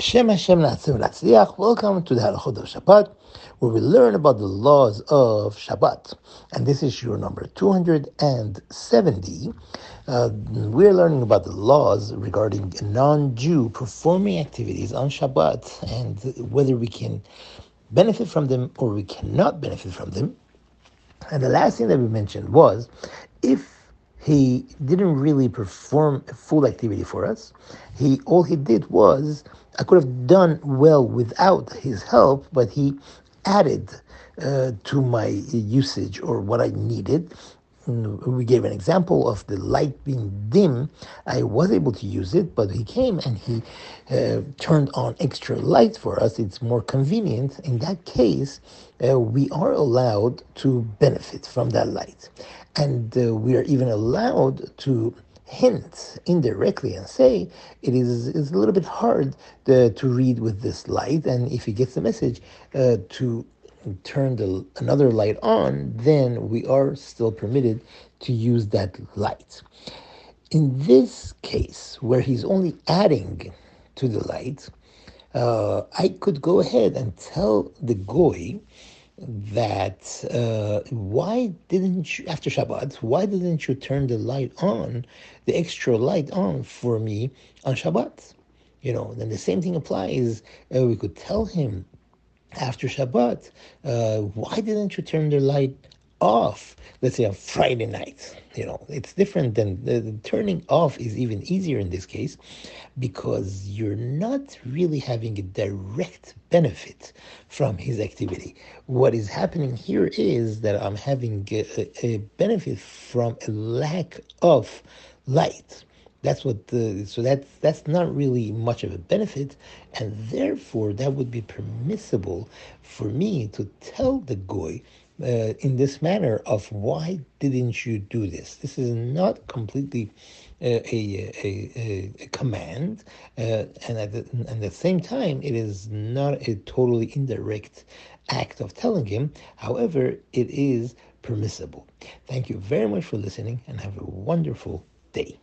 Hashem Hashem Welcome to the Halachot of Shabbat, where we learn about the laws of Shabbat. And this is your number 270. Uh, we're learning about the laws regarding non-Jew performing activities on Shabbat and whether we can benefit from them or we cannot benefit from them. And the last thing that we mentioned was if he didn't really perform a full activity for us. He all he did was I could have done well without his help, but he added uh, to my usage or what I needed. Mm, we gave an example of the light being dim. I was able to use it, but he came and he uh, turned on extra light for us. It's more convenient. In that case, uh, we are allowed to benefit from that light. And uh, we are even allowed to hint indirectly and say it is, is a little bit hard to, uh, to read with this light. And if he gets the message uh, to turn the, another light on, then we are still permitted to use that light. In this case, where he's only adding to the light, uh, I could go ahead and tell the goy that uh, why didn't you after Shabbat? Why didn't you turn the light on, the extra light on for me on Shabbat? You know, then the same thing applies. Uh, we could tell him after Shabbat, uh, why didn't you turn the light off, let's say on Friday night. You know, it's different than the, the, turning off is even easier in this case because you're not really having a direct benefit from his activity. What is happening here is that I'm having a, a benefit from a lack of light. That's what the so that's that's not really much of a benefit, and therefore that would be permissible for me to tell the goy uh, in this manner of why didn't you do this? This is not completely uh, a, a, a, command, uh, and at the, at the same time, it is not a totally indirect act of telling him. However, it is permissible. Thank you very much for listening and have a wonderful day.